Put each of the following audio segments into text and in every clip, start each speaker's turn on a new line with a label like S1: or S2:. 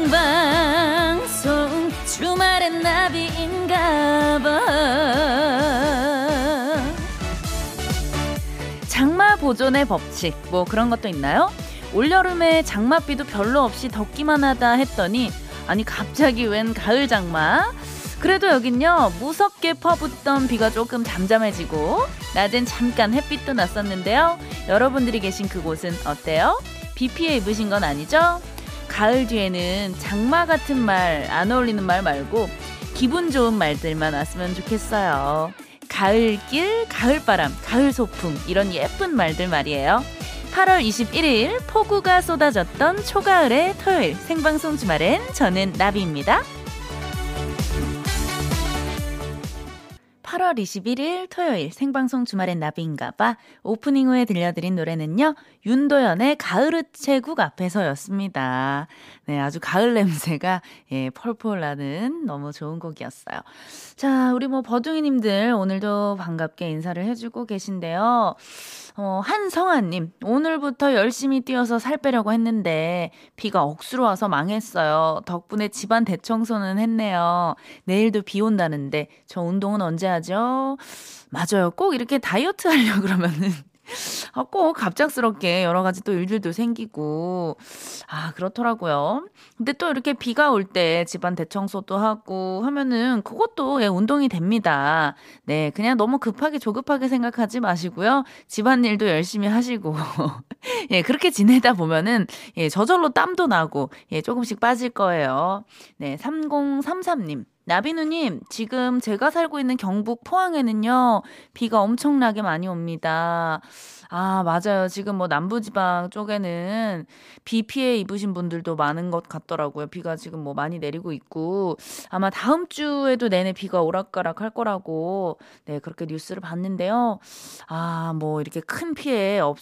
S1: 생방송 주말엔 나비인가봐 장마 보존의 법칙 뭐 그런 것도 있나요? 올여름에 장맛비도 별로 없이 덥기만 하다 했더니 아니 갑자기 웬 가을 장마? 그래도 여긴요 무섭게 퍼붓던 비가 조금 잠잠해지고 낮엔 잠깐 햇빛도 났었는데요 여러분들이 계신 그곳은 어때요? 비 피해 입으신 건 아니죠? 가을 뒤에는 장마 같은 말 안 어울리는 말 말고 기분 좋은 말들만 왔으면 좋겠어요. 가을길, 가을바람, 가을소풍 이런 예쁜 말들 말이에요. 8월 21일 폭우가 쏟아졌던 초가을의 토요일 생방송 주말엔 저는 나비입니다 8월 21일 토요일 생방송 주말엔 나비인가봐 오프닝 후에 들려드린 노래는요 윤도현의 가을의 채국 앞에서였습니다. 네 아주 가을 냄새가 예 펄펄 나는 너무 좋은 곡이었어요. 자 우리 뭐 버둥이님들 오늘도 반갑게 인사를 해주고 계신데요. 어, 한성아님, 오늘부터 열심히 뛰어서 살 빼려고 했는데, 비가 억수로 와서 망했어요. 덕분에 집안 대청소는 했네요. 내일도 비 온다는데, 저 운동은 언제 하죠? 맞아요. 꼭 이렇게 다이어트 하려 그러면은, 아, 꼭 갑작스럽게 여러 가지 또 일들도 생기고, 아, 그렇더라고요. 근데 또 이렇게 비가 올 때 집안 대청소도 하고 하면은 그것도 예, 운동이 됩니다. 네, 그냥 너무 급하게 조급하게 생각하지 마시고요. 집안 일도 열심히 하시고, 예, 그렇게 지내다 보면은, 예, 저절로 땀도 나고, 예, 조금씩 빠질 거예요. 네, 3033님. 나비누님, 지금 제가 살고 있는 경북 포항에는요, 비가 엄청나게 많이 옵니다. 아, 맞아요. 지금 뭐 남부지방 쪽에는 비 피해 입으신 분들도 많은 것 같더라고요. 비가 지금 뭐 많이 내리고 있고, 아마 다음 주에도 내내 비가 오락가락 할 거라고, 네, 그렇게 뉴스를 봤는데요. 아, 뭐 이렇게 큰 피해 없,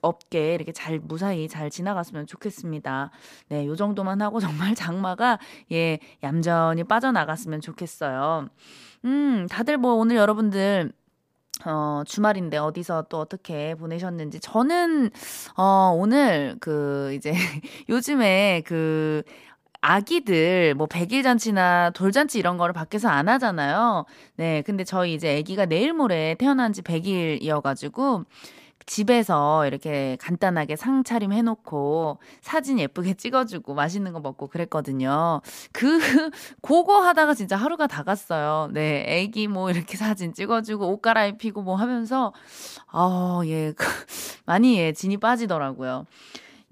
S1: 없게 이렇게 잘 무사히 잘 지나갔으면 좋겠습니다. 네, 요 정도만 하고 정말 장마가, 예, 얌전히 빠져나갔 으면 좋겠어요. 음, 다들 뭐 오늘 여러분들 어, 주말인데 어디서 또 어떻게 보내셨는지. 저는, 어, 오늘 그, 이제, 요즘에 그, 아기들 뭐 백일 잔치나 돌잔치 이런 거를 밖에서 안 하잖아요. 네, 근데 저희 이제 아기가 내일 모레 태어난 지 100일이어 가지고 집에서 이렇게 간단하게 상 차림 해놓고 사진 예쁘게 찍어주고 맛있는 거 먹고 그랬거든요. 그, 그거 하다가 진짜 하루가 다 갔어요. 네, 애기 뭐 이렇게 사진 찍어주고 옷 갈아입히고 뭐 하면서, 어, 예, 많이 예, 진이 빠지더라고요.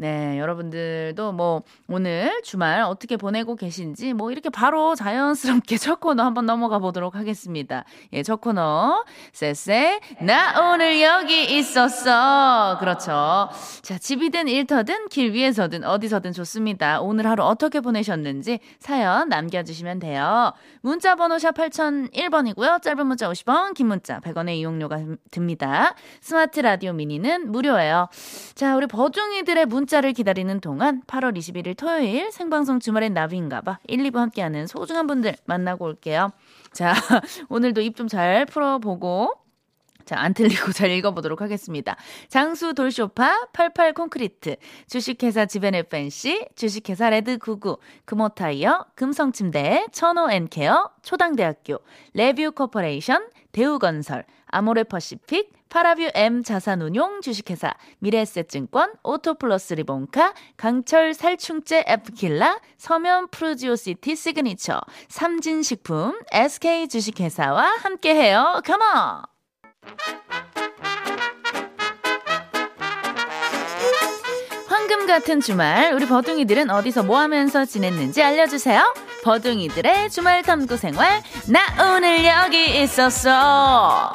S1: 네, 여러분들도 뭐 오늘 주말 어떻게 보내고 계신지 뭐 이렇게 바로 자연스럽게 첫 코너 한번 넘어가 보도록 하겠습니다. 예, 첫 코너. 쎄쎄, 나 오늘 여기 있었어. 그렇죠. 자, 집이든 일터든 길 위에서든 어디서든 좋습니다. 오늘 하루 어떻게 보내셨는지 사연 남겨주시면 돼요. 문자 번호 샵 8001번이고요. 짧은 문자 50원, 긴 문자 100원의 이용료가 듭니다. 스마트 라디오 미니는 무료예요. 자, 우리 버중이들의 문자 문자를 기다리는 동안 8월 21일 토요일 생방송 주말엔 나비인가봐 1, 2부 함께하는 소중한 분들 만나고 올게요. 자, 오늘도 입 좀 잘 풀어보고 자, 안 틀리고 잘 읽어보도록 하겠습니다. 장수 돌쇼파, 88 콘크리트, 주식회사 지벤 FNC, 주식회사 레드구구, 금호타이어, 금성침대, 천호 앤케어, 초당대학교, 레뷰 코퍼레이션, 대우건설, 아모레 퍼시픽, 파라뷰 M 자산운용 주식회사, 미래에셋증권, 오토플러스 리본카, 강철 살충제 에프킬라, 서면 프루지오시티 시그니처, 삼진식품, SK 주식회사와 함께해요. Come on! 황금 같은 주말, 우리 버둥이들은 어디서 뭐 하면서 지냈는지 알려주세요. 버둥이들의 주말 탐구 생활, 나 오늘 여기 있었어.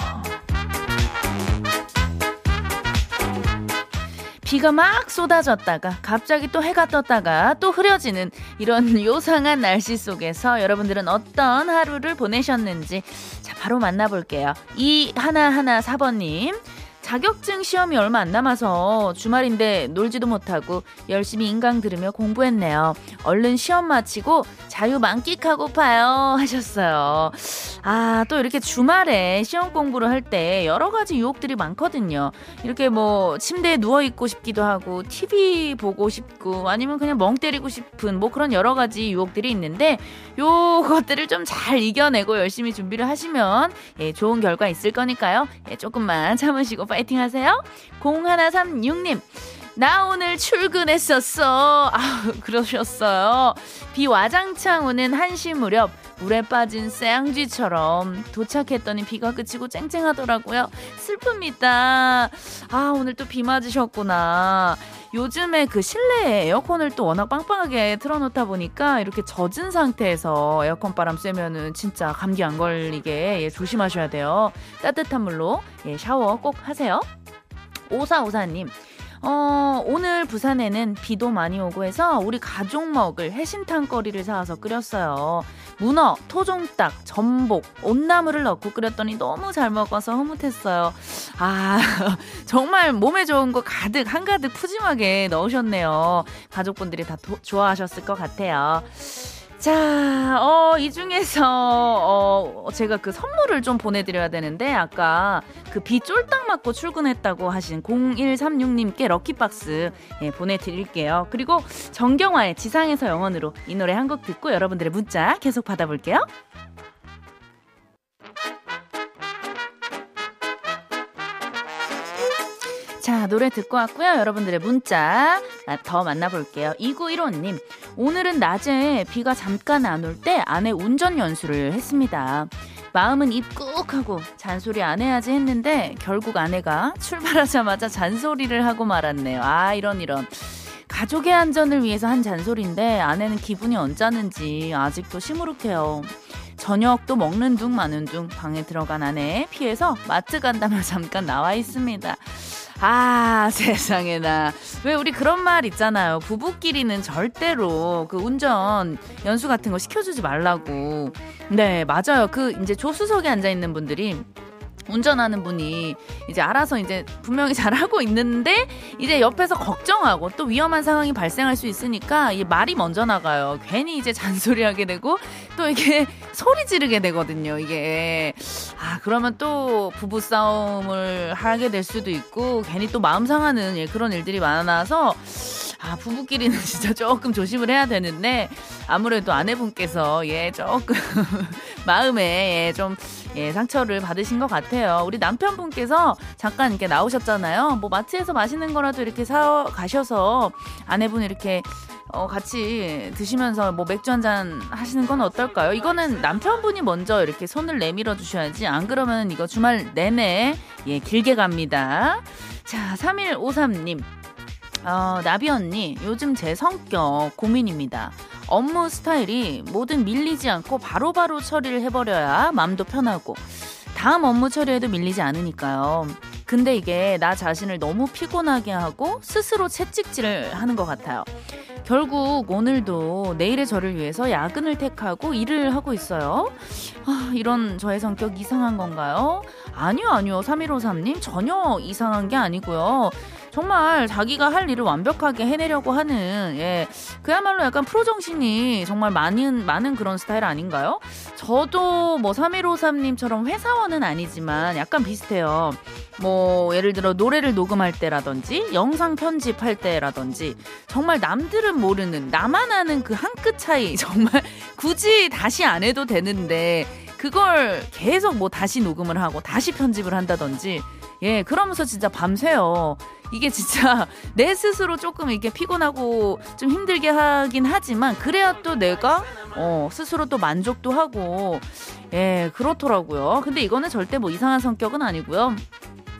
S1: 비가 막 쏟아졌다가 갑자기 또 해가 떴다가 또 흐려지는 이런 요상한 날씨 속에서 여러분들은 어떤 하루를 보내셨는지 자 바로 만나볼게요. 이 하나하나 4번님 자격증 시험이 얼마 안 남아서 주말인데 놀지도 못하고 열심히 인강 들으며 공부했네요. 얼른 시험 마치고 자유 만끽하고파요 하셨어요. 아, 또 이렇게 주말에 시험 공부를 할 때 여러 가지 유혹들이 많거든요. 이렇게 뭐 침대에 누워 있고 싶기도 하고 TV 보고 싶고 아니면 그냥 멍 때리고 싶은 뭐 그런 여러 가지 유혹들이 있는데 요것들을 좀 잘 이겨내고 열심히 준비를 하시면 예, 좋은 결과 있을 거니까요. 예, 조금만 참으시고 파이팅 하세요. 0136님. 나 오늘 출근했었어. 아, 그러셨어요. 비 와장창 오는 한시 무렵 물에 빠진 쌍쥐처럼 도착했더니 비가 그치고 쨍쨍하더라고요. 슬픕니다. 아, 오늘 또 비 맞으셨구나. 요즘에 그 실내에 에어컨을 또 워낙 빵빵하게 틀어놓다 보니까 이렇게 젖은 상태에서 에어컨 바람 쐬면은 진짜 감기 안 걸리게 예, 조심하셔야 돼요. 따뜻한 물로 예, 샤워 꼭 하세요. 오사오사님. 어, 오늘 부산에는 비도 많이 오고 해서 우리 가족 먹을 해신탕 거리를 사와서 끓였어요. 문어, 토종닭, 전복, 온나물을 넣고 끓였더니 너무 잘 먹어서 흐뭇했어요. 아, 정말 몸에 좋은 거 가득, 한가득 푸짐하게 넣으셨네요. 가족분들이 다 도, 좋아하셨을 것 같아요. 자, 어, 이 중에서, 어, 제가 그 선물을 좀 보내드려야 되는데, 아까 그 비 쫄딱 맞고 출근했다고 하신 0136님께 럭키박스 예, 보내드릴게요. 그리고 정경화의 지상에서 영원으로 이 노래 한 곡 듣고 여러분들의 문자 계속 받아볼게요. 자, 노래 듣고 왔고요. 여러분들의 문자 더 만나볼게요. 2915님, 오늘은 낮에 비가 잠깐 안 올 때 아내 운전 연수를 했습니다. 마음은 입꾹하고 잔소리 안 해야지 했는데 결국 아내가 출발하자마자 잔소리를 하고 말았네요. 아, 이런 이런. 가족의 안전을 위해서 한 잔소리인데 아내는 기분이 언짢은지 아직도 시무룩해요. 저녁도 먹는 둥 마는 둥 방에 들어간 아내 피해서 마트 간다며 잠깐 나와 있습니다. 아, 세상에나. 왜 우리 그런 말 있잖아요. 부부끼리는 절대로 그 운전 연수 같은 거 시켜주지 말라고. 네, 맞아요. 그 이제 조수석에 앉아있는 분들이 운전하는 분이 이제 알아서 이제 분명히 잘 하고 있는데 이제 옆에서 걱정하고 또 위험한 상황이 발생할 수 있으니까 이 말이 먼저 나가요. 괜히 이제 잔소리하게 되고 또 이게 소리 지르게 되거든요. 이게 아 그러면 또 부부 싸움을 하게 될 수도 있고 괜히 또 마음 상하는 예, 그런 일들이 많아서 아 부부끼리는 진짜 조금 조심을 해야 되는데 아무래도 아내분께서 예 조금 마음에 예, 좀 예, 상처를 받으신 것 같아요. 우리 남편분께서 잠깐 이렇게 나오셨잖아요. 뭐 마트에서 맛있는 거라도 이렇게 사 가셔서 아내분 이렇게 어, 같이 드시면서 뭐 맥주 한 잔 하시는 건 어떨까요? 이거는 남편분이 먼저 이렇게 손을 내밀어 주셔야지. 안 그러면 이거 주말 내내 예, 길게 갑니다. 자, 3153님. 어, 나비 언니, 요즘 제 성격 고민입니다. 업무 스타일이 뭐든 밀리지 않고 바로바로 바로 처리를 해버려야 마음도 편하고 다음 업무 처리에도 밀리지 않으니까요. 근데 이게 나 자신을 너무 피곤하게 하고 스스로 채찍질을 하는 것 같아요. 결국 오늘도 내일의 저를 위해서 야근을 택하고 일을 하고 있어요. 아, 이런 저의 성격 이상한 건가요? 아니요, 아니요. 3153님 전혀 이상한 게 아니고요. 정말 자기가 할 일을 완벽하게 해내려고 하는 예 그야말로 약간 프로 정신이 정말 많은 많은 그런 스타일 아닌가요? 저도 뭐 3153님처럼 회사원은 아니지만 약간 비슷해요. 뭐 예를 들어 노래를 녹음할 때라든지 영상 편집할 때라든지 정말 남들은 모르는 나만 아는 그 한 끗 차이 정말 굳이 다시 안 해도 되는데 그걸 계속 뭐 다시 녹음을 하고 다시 편집을 한다든지 예 그러면서 진짜 밤새요. 이게 진짜 내 스스로 조금 이렇게 피곤하고 좀 힘들게 하긴 하지만 그래야 또 내가 어 스스로 또 만족도 하고 예 그렇더라고요. 근데 이거는 절대 뭐 이상한 성격은 아니고요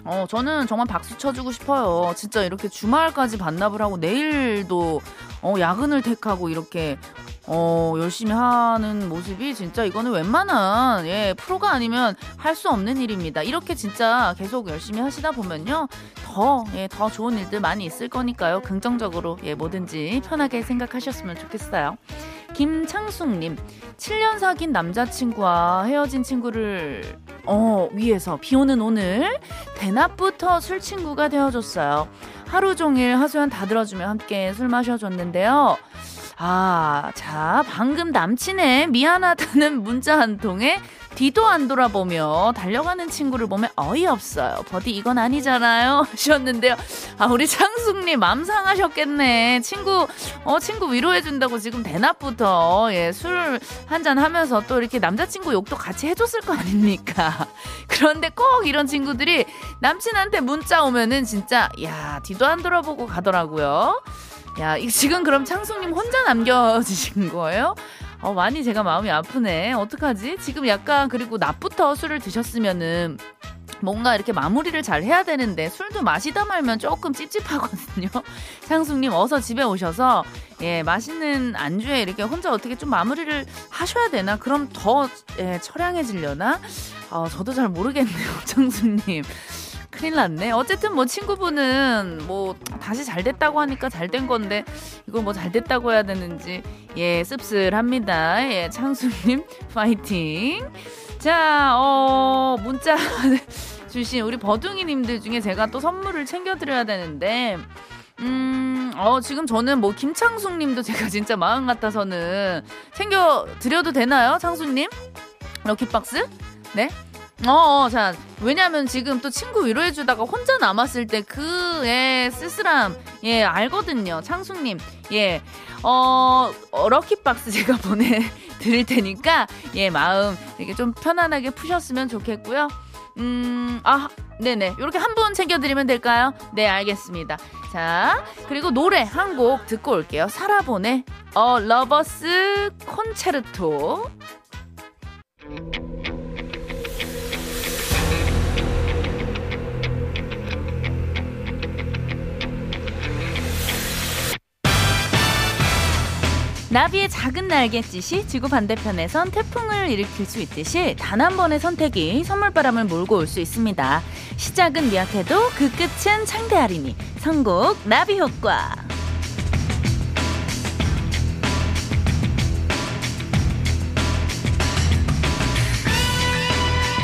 S1: 어, 저는 정말 박수 쳐주고 싶어요. 진짜 이렇게 주말까지 반납을 하고 내일도 어, 야근을 택하고 이렇게 어, 열심히 하는 모습이 진짜 이거는 웬만한 예, 프로가 아니면 할 수 없는 일입니다. 이렇게 진짜 계속 열심히 하시다 보면요. 더, 예, 더 좋은 일들 많이 있을 거니까요. 긍정적으로 예, 뭐든지 편하게 생각하셨으면 좋겠어요. 김창숙님, 7년 사귄 남자친구와 헤어진 친구를, 어, 위해서 비 오는 오늘, 대낮부터 술 친구가 되어줬어요. 하루 종일 하소연 다 들어주며 함께 술 마셔줬는데요. 아, 자, 방금 남친의 미안하다는 문자 한 통에 뒤도 안 돌아보며 달려가는 친구를 보면 어이없어요. 버디 이건 아니잖아요. 하셨는데요. 아, 우리 창숙님 맘 상하셨겠네. 친구, 어, 친구 위로해준다고 지금 대낮부터, 예, 술 한잔 하면서 또 이렇게 남자친구 욕도 같이 해줬을 거 아닙니까? 그런데 꼭 이런 친구들이 남친한테 문자 오면은 진짜, 야, 뒤도 안 돌아보고 가더라고요. 야, 지금 그럼 창숙님 혼자 남겨지신 거예요? 어, 많이 제가 마음이 아프네. 어떡하지? 지금 약간 그리고 낮부터 술을 드셨으면은 뭔가 이렇게 마무리를 잘 해야 되는데 술도 마시다 말면 조금 찝찝하거든요. 창숙님 어서 집에 오셔서 예 맛있는 안주에 이렇게 혼자 어떻게 좀 마무리를 하셔야 되나? 그럼 더 예, 처량해지려나? 어, 저도 잘 모르겠네요, 창숙님. 큰일 났네. 어쨌든 뭐 친구분은 뭐 다시 잘 됐다고 하니까 잘 된 건데 이거 뭐잘 됐다고 해야 되는지 예 씁쓸합니다. 예 창수님 파이팅. 자, 어 문자 주신 우리 버둥이님들 중에 제가 또 선물을 챙겨드려야 되는데 음, 어, 지금 저는 뭐 김창숙 님도 제가 진짜 마음 같아서는 챙겨 드려도 되나요? 창숙 님? 럭키박스? 네? 어, 어, 자, 왜냐면 지금 또 친구 위로해주다가 혼자 남았을 때 그의 쓸쓸함, 예, 알거든요. 창숙님, 예, 어, 어 럭키박스 제가 보내드릴 테니까, 예, 마음 이렇게 좀 편안하게 푸셨으면 좋겠고요. 음, 아, 네네. 이렇게 한 분 챙겨드리면 될까요? 네, 알겠습니다. 자, 그리고 노래 한 곡 듣고 올게요. 살아보네. 어, Lover's Concerto. 나비의 작은 날갯짓이 지구 반대편에선 태풍을 일으킬 수 있듯이 단 한 번의 선택이 선물바람을 몰고 올 수 있습니다. 시작은 미약해도 그 끝은 창대하리니 선곡 나비 효과.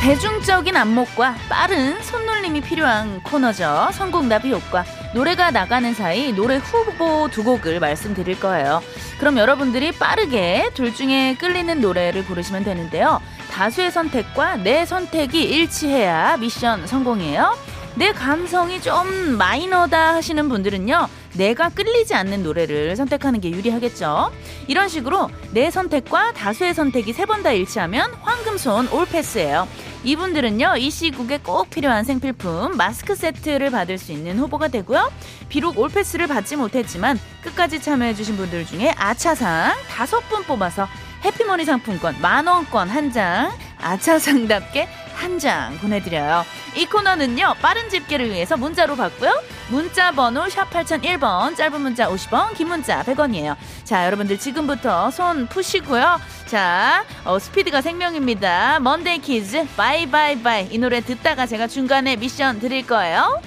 S1: 대중적인 안목과 빠른 손놀림이 필요한 코너죠. 선곡 나비 효과. 노래가 나가는 사이 노래 후보 두 곡을 말씀드릴 거예요. 그럼 여러분들이 빠르게 둘 중에 끌리는 노래를 고르시면 되는데요. 다수의 선택과 내 선택이 일치해야 미션 성공이에요. 내 감성이 좀 마이너다 하시는 분들은요. 내가 끌리지 않는 노래를 선택하는 게 유리하겠죠. 이런 식으로 내 선택과 다수의 선택이 세 번 다 일치하면 황금손 올패스예요. 이분들은요, 이 시국에 꼭 필요한 생필품 마스크 세트를 받을 수 있는 후보가 되고요. 비록 올패스를 받지 못했지만 끝까지 참여해주신 분들 중에 아차상 다섯 분 뽑아서 해피머니 상품권 만원권 한 장, 아차상답게 한 장 보내드려요. 이 코너는요, 빠른 집계를 위해서 문자로 받고요. 문자 번호 샵 8001번, 짧은 문자 50원, 긴 문자 100원이에요. 자, 여러분들 지금부터 손 푸시고요. 자, 어, 스피드가 생명입니다. 먼데이 키즈, Bye Bye Bye. 이 노래 듣다가 제가 중간에 미션 드릴 거예요.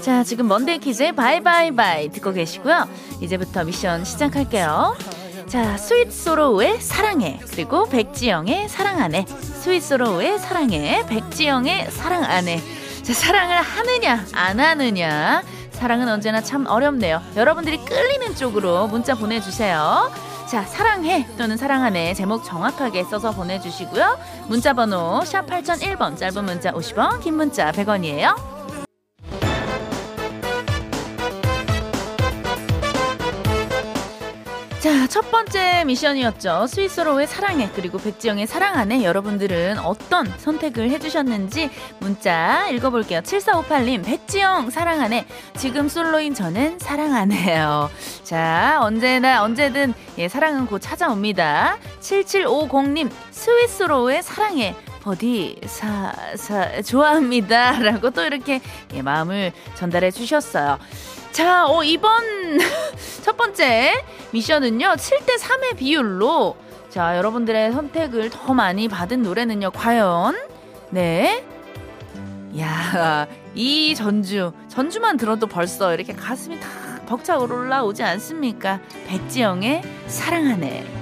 S1: 자, 지금 먼데이 키즈의 Bye Bye Bye 듣고 계시고요. 이제부터 미션 시작할게요. 자, 스윗소로우의 사랑해. 그리고 백지영의 사랑 안해. 스윗소로우의 사랑해. 백지영의 사랑 안해. 자, 사랑을 하느냐, 안 하느냐. 사랑은 언제나 참 어렵네요. 여러분들이 끌리는 쪽으로 문자 보내주세요. 자, 사랑해 또는 사랑하네 제목 정확하게 써서 보내주시고요. 문자 번호 샵 8001번 짧은 문자 50원 긴 문자 100원이에요. 자, 첫 번째 미션이었죠. 스위스로의 사랑해, 그리고 백지영의 사랑 안에 여러분들은 어떤 선택을 해주셨는지 문자 읽어볼게요. 7458님, 백지영 사랑 안에 지금 솔로인 저는 사랑 안 해요. 자, 언제나, 언제든, 예, 사랑은 곧 찾아옵니다. 7750님, 스위스로의 사랑해. 버디 사, 사, 좋아합니다. 라고 또 이렇게 예, 마음을 전달해 주셨어요. 자, 어, 이번 첫 번째 미션은요, 7대 3의 비율로 자, 여러분들의 선택을 더 많이 받은 노래는요, 과연? 네. 야, 이 전주, 전주만 들어도 벌써 이렇게 가슴이 탁막 벅차 올라오지 않습니까? 백지영의 사랑하네.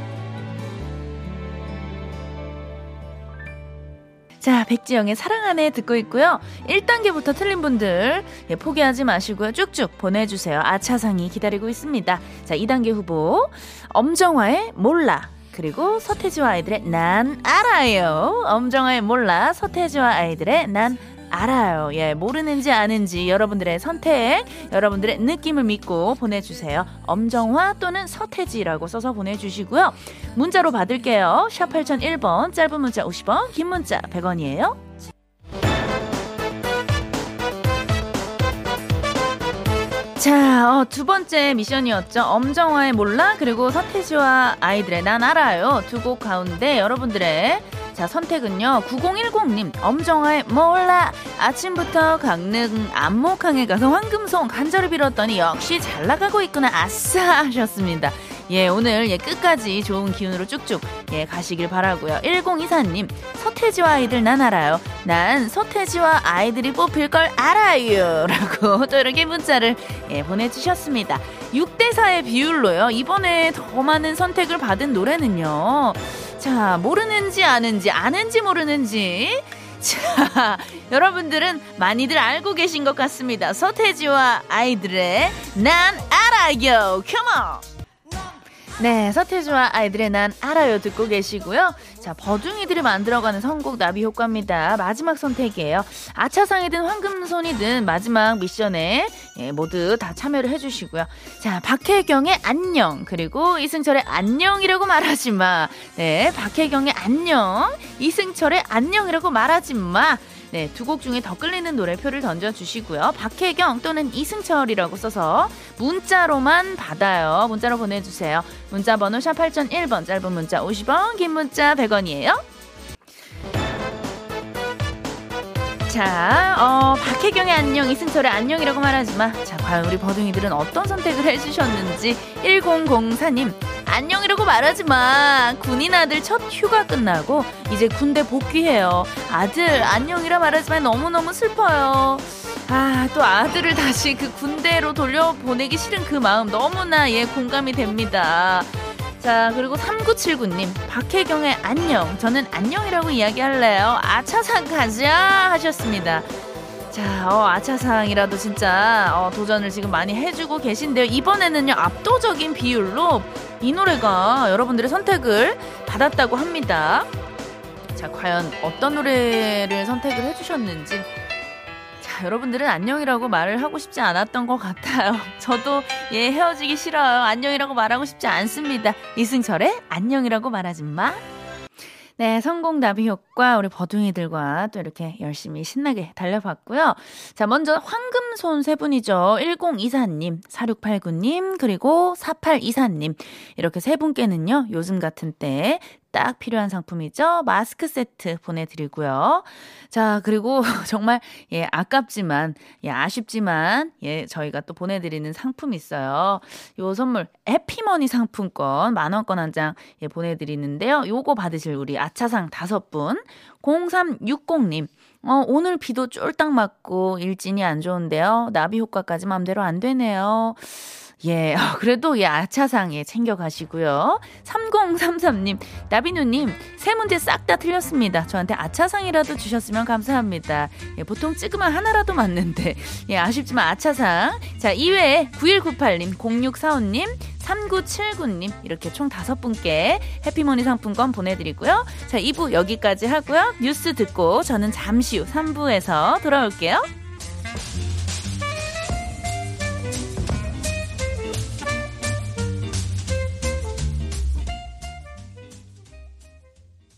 S1: 자, 백지영의 사랑하네 듣고 있고요. 1단계부터 틀린 분들 예, 포기하지 마시고요. 쭉쭉 보내주세요. 아차상이 기다리고 있습니다. 자, 2단계 후보 엄정화의 몰라 그리고 서태지와 아이들의 난 알아요. 엄정화의 몰라 서태지와 아이들의 난 알아요. 예, 모르는지 아는지 여러분들의 선택, 여러분들의 느낌을 믿고 보내주세요. 엄정화 또는 서태지라고 써서 보내주시고요. 문자로 받을게요. 샵 8001번, 짧은 문자 50원, 긴 문자 100원이에요. 자, 어, 두 번째 미션이었죠. 엄정화의 몰라, 그리고 서태지와 아이들의 난 알아요. 두 곡 가운데 여러분들의 자, 선택은요. 9010님, 엄정화의 몰라. 아침부터 강릉 안목항에 가서 황금송 간절히 빌었더니 역시 잘 나가고 있구나. 아싸! 하셨습니다. 예, 오늘 예, 끝까지 좋은 기운으로 쭉쭉 예, 가시길 바라고요. 1024님, 서태지와 아이들 난 알아요. 난 서태지와 아이들이 뽑힐 걸 알아요. 라고 또 이렇게 문자를 예, 보내주셨습니다. 6대4의 비율로요. 이번에 더 많은 선택을 받은 노래는요. 자, 모르는지 아는지, 아는지 모르는지. 자, 여러분들은 많이들 알고 계신 것 같습니다. 서태지와 아이들의 난 알아요. 컴온! 네, 서태지와 아이들의 난 알아요 듣고 계시고요. 자, 버둥이들이 만들어가는 선곡 나비 효과입니다. 마지막 선택이에요. 아차상이든 황금손이든 마지막 미션에 예, 모두 다 참여를 해주시고요. 자, 박혜경의 안녕 그리고 이승철의 안녕이라고 말하지 마. 네, 박혜경의 안녕, 이승철의 안녕이라고 말하지 마. 네, 두 곡 중에 더 끌리는 노래표를 던져주시고요. 박혜경 또는 이승철이라고 써서 문자로만 받아요. 문자로 보내주세요. 문자 번호 샵 8001번, 짧은 문자 50원, 긴 문자 100원이에요. 자, 어, 박혜경의 안녕, 이승철의 안녕이라고 말하지 마. 자, 과연 우리 버둥이들은 어떤 선택을 해주셨는지 1004님, 안녕이라고 말하지 마. 군인 아들 첫 휴가 끝나고 이제 군대 복귀해요. 아들, 안녕이라 말하지 마. 너무너무 슬퍼요. 아, 또 아들을 다시 그 군대로 돌려보내기 싫은 그 마음 너무나 예, 공감이 됩니다. 자, 그리고 3979님, 박혜경의 안녕. 저는 안녕이라고 이야기할래요. 아차상 가자! 하셨습니다. 자, 어, 아차상이라도 진짜 어, 도전을 지금 많이 해주고 계신데요. 이번에는요, 압도적인 비율로 이 노래가 여러분들의 선택을 받았다고 합니다. 자, 과연 어떤 노래를 선택을 해주셨는지 여러분들은 안녕이라고 말을 하고 싶지 않았던 것 같아요. 저도 예 헤어지기 싫어요. 안녕이라고 말하고 싶지 않습니다. 이승철의 안녕이라고 말하지 마. 네, 성공 나비 효과 우리 버둥이들과 또 이렇게 열심히 신나게 달려봤고요. 자, 먼저 황금손 세 분이죠. 1024님, 4689님, 그리고 4824님. 이렇게 세 분께는요, 요즘 같은 때 딱 필요한 상품이죠. 마스크 세트 보내드리고요. 자, 그리고 정말, 예, 아깝지만, 예, 아쉽지만, 예, 저희가 또 보내드리는 상품이 있어요. 요 선물, 해피머니 상품권, 만원권 한 장, 예, 보내드리는데요. 요거 받으실 우리 아차상 다섯 분, 0360님, 어, 오늘 비도 쫄딱 맞고 일진이 안 좋은데요. 나비 효과까지 맘대로 안 되네요. 예, 어, 그래도 예, 아차상 예, 챙겨가시고요. 3033님, 나비누님, 세 문제 싹 다 틀렸습니다. 저한테 아차상이라도 주셨으면 감사합니다. 예, 보통 찍으면 하나라도 맞는데, 예, 아쉽지만 아차상. 자, 이외에 9198님, 0645님, 3979님, 이렇게 총 다섯 분께 해피모니 상품권 보내드리고요. 자, 2부 여기까지 하고요. 뉴스 듣고 저는 잠시 후 3부에서 돌아올게요.